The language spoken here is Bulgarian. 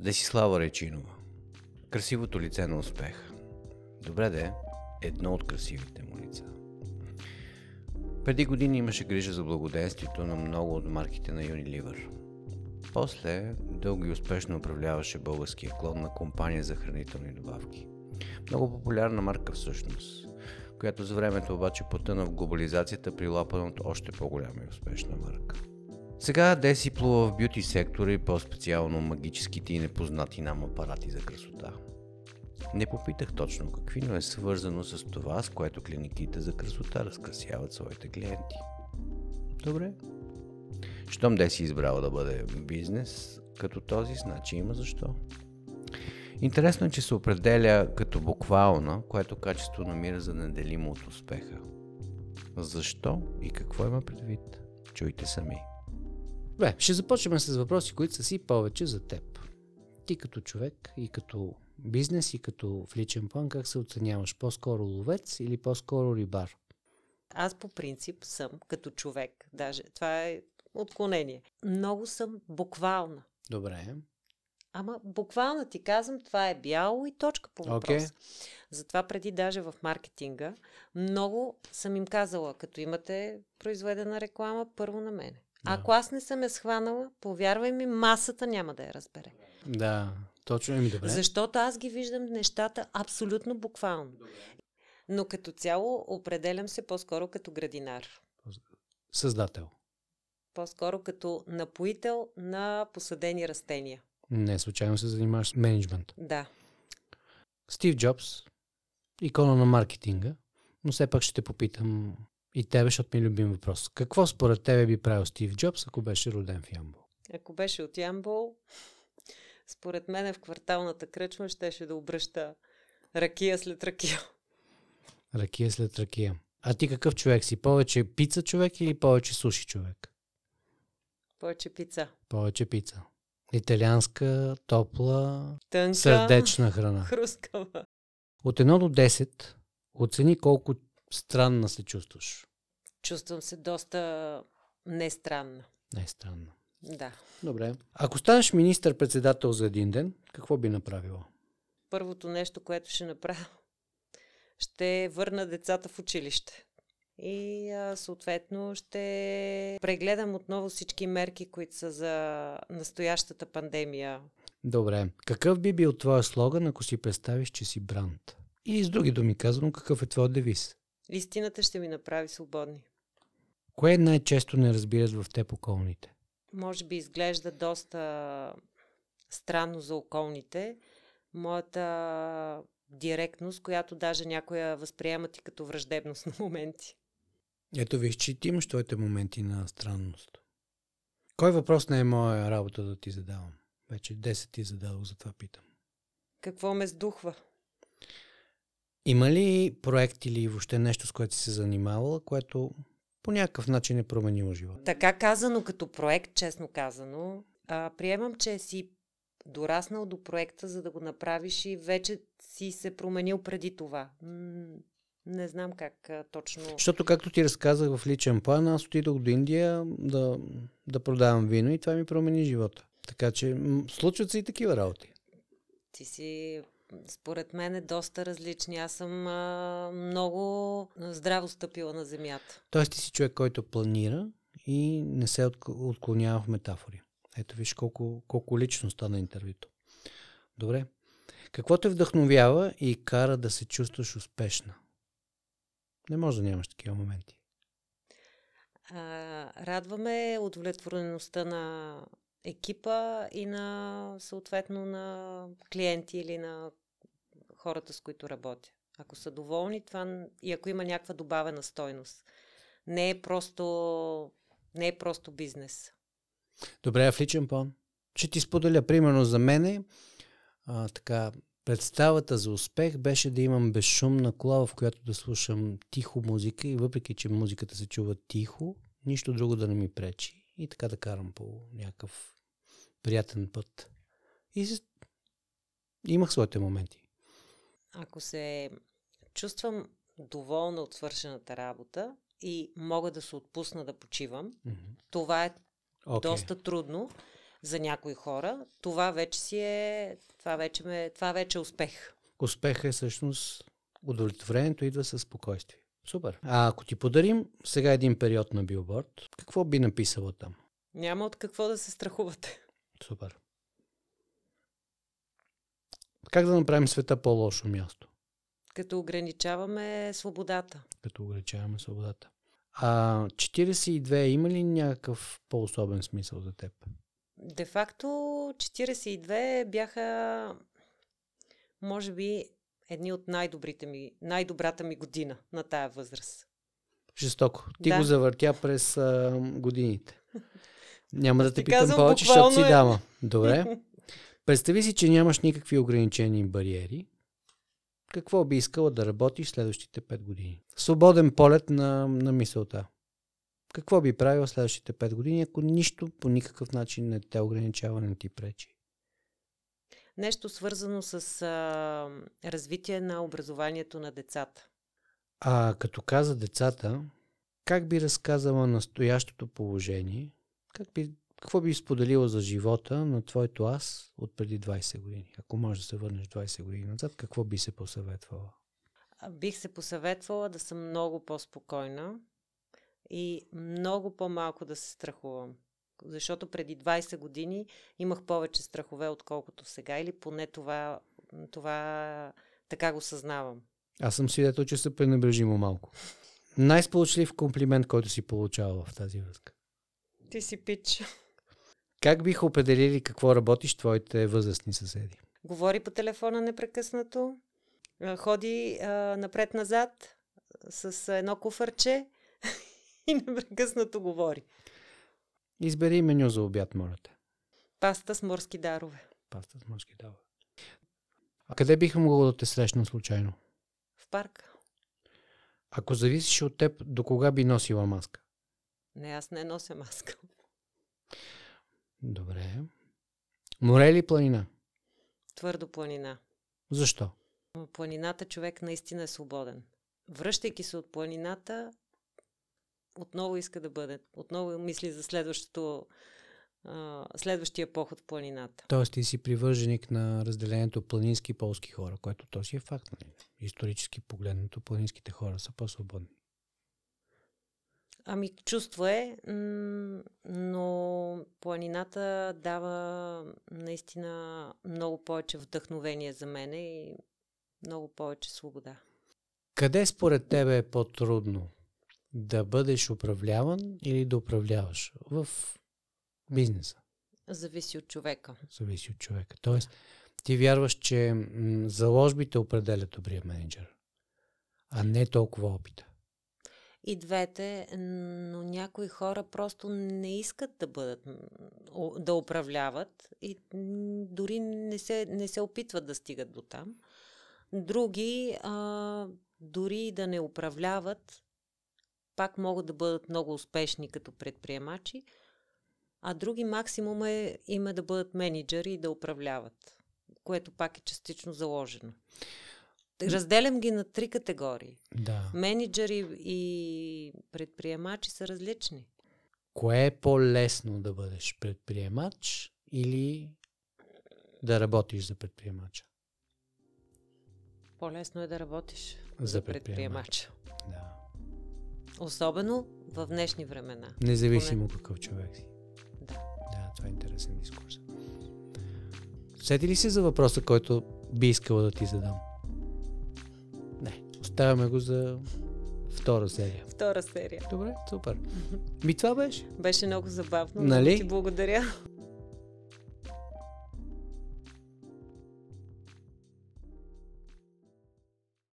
Десислава Речинова. Красивото лице на успеха. Добре де, едно от красивите му лица. Преди години имаше грижа за благоденствието на много от марките на Unilever. После дълго и успешно управляваше българския клон на компания за хранителни добавки. Много популярна марка всъщност, която за времето обаче потъна в глобализацията при лапана от още по-голяма и успешна марка. Сега Деси плува в бюти сектора и по-специално магическите и непознати нам апарати за красота. Не попитах точно какви, но е свързано с това, с което клиниките за красота разкрасяват своите клиенти. Добре. Щом Деси избрала да бъде бизнес като този, значи има защо. Интересно е, че се определя като буквална, което качество намира за неделимо от успеха. Защо и какво има предвид? Чуйте сами. Бе, ще започнем с въпроси, които са си повече за теб. Ти като човек и като бизнес и като в личен план, как се оценяваш? По-скоро ловец или по-скоро рибар? Аз по принцип съм като човек. Даже това е отклонение. Много съм буквална. Добре. Ама буквално ти казвам, това е бяло и точка по въпрос. Okay. Затова преди даже в маркетинга много съм им казала, като имате произведена реклама, първо на мене. Да. Ако аз не съм я схванала, повярвай ми, масата няма да я разбере. Да, точно ми добре. Защото аз ги виждам нещата абсолютно буквално. Но като цяло определям се по-скоро като градинар. Създател. По-скоро като напоител на посадени растения. Не случайно се занимаваш с менеджмент. Да. Стив Джобс, икона на маркетинга, но все пак ще те попитам и тебе, защото ми е любим въпрос. Какво според тебе би правил Стив Джобс, ако беше роден в Ямбол? Ако беше от Ямбол, според мен в кварталната кръчма щеше да обръща ракия след ракия. Ракия след ракия. А ти какъв човек си? Повече пица човек или повече суши човек? Повече пица. Повече пица. Италианска, топла, Тънка, сърдечна храна. Хрускава. От 1 до 10 оцени колко странна се чувстваш. Чувствам се доста нестранна. Не странно. Да. Добре. Ако станеш министър-председател за един ден, какво би направила? Първото нещо, което ще направя, ще върна децата в училище. И а, съответно ще прегледам отново всички мерки, които са за настоящата пандемия. Добре. Какъв би бил твоя слоган, ако си представиш, че си бранд? И с други думи казано, какъв е твой девиз? Истината ще ми направи свободни. Кое най-често не разбират в теб околните? Може би изглежда доста странно за околните. Моята директност, която даже някоя възприемат и като враждебност на моменти. Ето виж, че ти имаш твоите моменти на странност. Кой въпрос не е моя работа да ти задавам? Вече 10 ти зададох, затова питам. Какво ме сдухва? Има ли проект или въобще нещо, с което си се занимавала, което по някакъв начин е променило живота? Така казано като проект, честно казано, а, приемам, че си дораснал до проекта, за да го направиш и вече си се променил преди това. Не знам как а, точно. Защото, както ти разказах в личен план, аз отидох до Индия да, да продавам вино и това ми промени живота. Така че м- случват се и такива работи. Ти си, според мен, е доста различни. Аз съм а, много здраво стъпила на земята. Тоест ти си човек, който планира и не се отк- отклонява в метафори. Ето виж колко, колко лично стана интервюто. Добре. Какво те вдъхновява и кара да се чувстваш успешна? Не може да нямаш такива моменти. А, радваме удовлетвореността на екипа и на съответно на клиенти или на хората, с които работя. Ако са доволни, това и ако има някаква добавена стойност. Не е просто, не е просто бизнес. Добре, а в личен план? Ще ти споделя, примерно за мене, а, така, представата за успех беше да имам безшумна кола, в която да слушам тихо музика и въпреки, че музиката се чува тихо, нищо друго да не ми пречи. И така да карам по някакъв приятен път. И имах своите моменти. Ако се чувствам доволна от свършената работа и мога да се отпусна да почивам, Мгм. това е Окей. доста трудно. за някои хора, това вече си е, това вече, ме, това вече е успех. Успех е всъщност удовлетворението идва със спокойствие. Супер. А ако ти подарим сега един период на билборд, какво би написала там? Няма от какво да се страхувате. Супер. Как да направим света по-лошо място? Като ограничаваме свободата. Като ограничаваме свободата. А 42 има ли някакъв по-особен смисъл за теб? Де факто 42 бяха може би едни от най-добрите ми, най-добрата ми година на тая възраст. Жестоко. Ти Да. го завъртя през а, годините. Няма да те питам повече, защото си е. дама. Добре. Представи си, че нямаш никакви ограничени бариери. Какво би искала да работиш следващите 5 години? Свободен полет на, на мисълта. Какво би правила следващите 5 години, ако нищо по никакъв начин не те ограничава, не ти пречи? Нещо свързано с а, развитие на образованието на децата. А като каза децата, как би разказала настоящото положение? Как би, какво би споделила за живота на твоето аз от преди 20 години? Ако можеш да се върнеш 20 години назад, какво би се посъветвала? Бих се посъветвала да съм много по-спокойна и много по-малко да се страхувам. Защото преди 20 години имах повече страхове, отколкото сега, или поне това, това така го съзнавам. Аз съм свидетел, че се пренебрежимо малко. Най-сполучлив комплимент, който си получавала в тази връзка. Ти си пич. Как биха определили какво работиш твоите възрастни съседи? Говори по телефона непрекъснато, ходи напред-назад с едно куфърче и непрекъснато говори. Избери меню за обяд, моля те. Паста с морски дарове. Паста с морски дава. А къде биха могъл да те срещна случайно? В парк. Ако зависиш от теб, до кога би носила маска? Не, аз не нося маска. Добре. Море или планина? Твърдо планина. Защо? Планината човек наистина е свободен. Връщайки се от планината, отново иска да бъде. Отново мисли за следващото, а, следващия поход в планината. Тоест ти си привърженик на разделението планински и полски хора, което то си е факт. Нали? Исторически погледнато, планинските хора са по-свободни. Ами, чувство е, но планината дава наистина много повече вдъхновение за мене и много повече свобода. Къде според тебе е по-трудно? Да бъдеш управляван или да управляваш? В бизнеса. Зависи от човека. Зависи от човека. Тоест, ти вярваш, че заложбите определят добрия менеджер, а не толкова опита. И двете, но някои хора просто не искат да бъдат, да управляват и дори не се, не се опитват да стигат до там. Други, а, дори да не управляват, пак могат да бъдат много успешни като предприемачи, а други максимум е им е да бъдат менеджери и да управляват, което пак е частично заложено. Разделям ги на три категории. Да. Менеджери и предприемачи са различни. Кое е по-лесно да бъдеш предприемач или да работиш за предприемача? По-лесно е да работиш За за, предприемач. предприемача. Да. Особено в днешни времена. Независимо какъв човек си. Да. Да, това е интересен дискурс. Сети ли се за въпроса, който би искала да ти задам? Оставяме го за втора серия. Втора серия. Добре, супер. Ми това беше. Беше много забавно. Нали? Ти благодаря.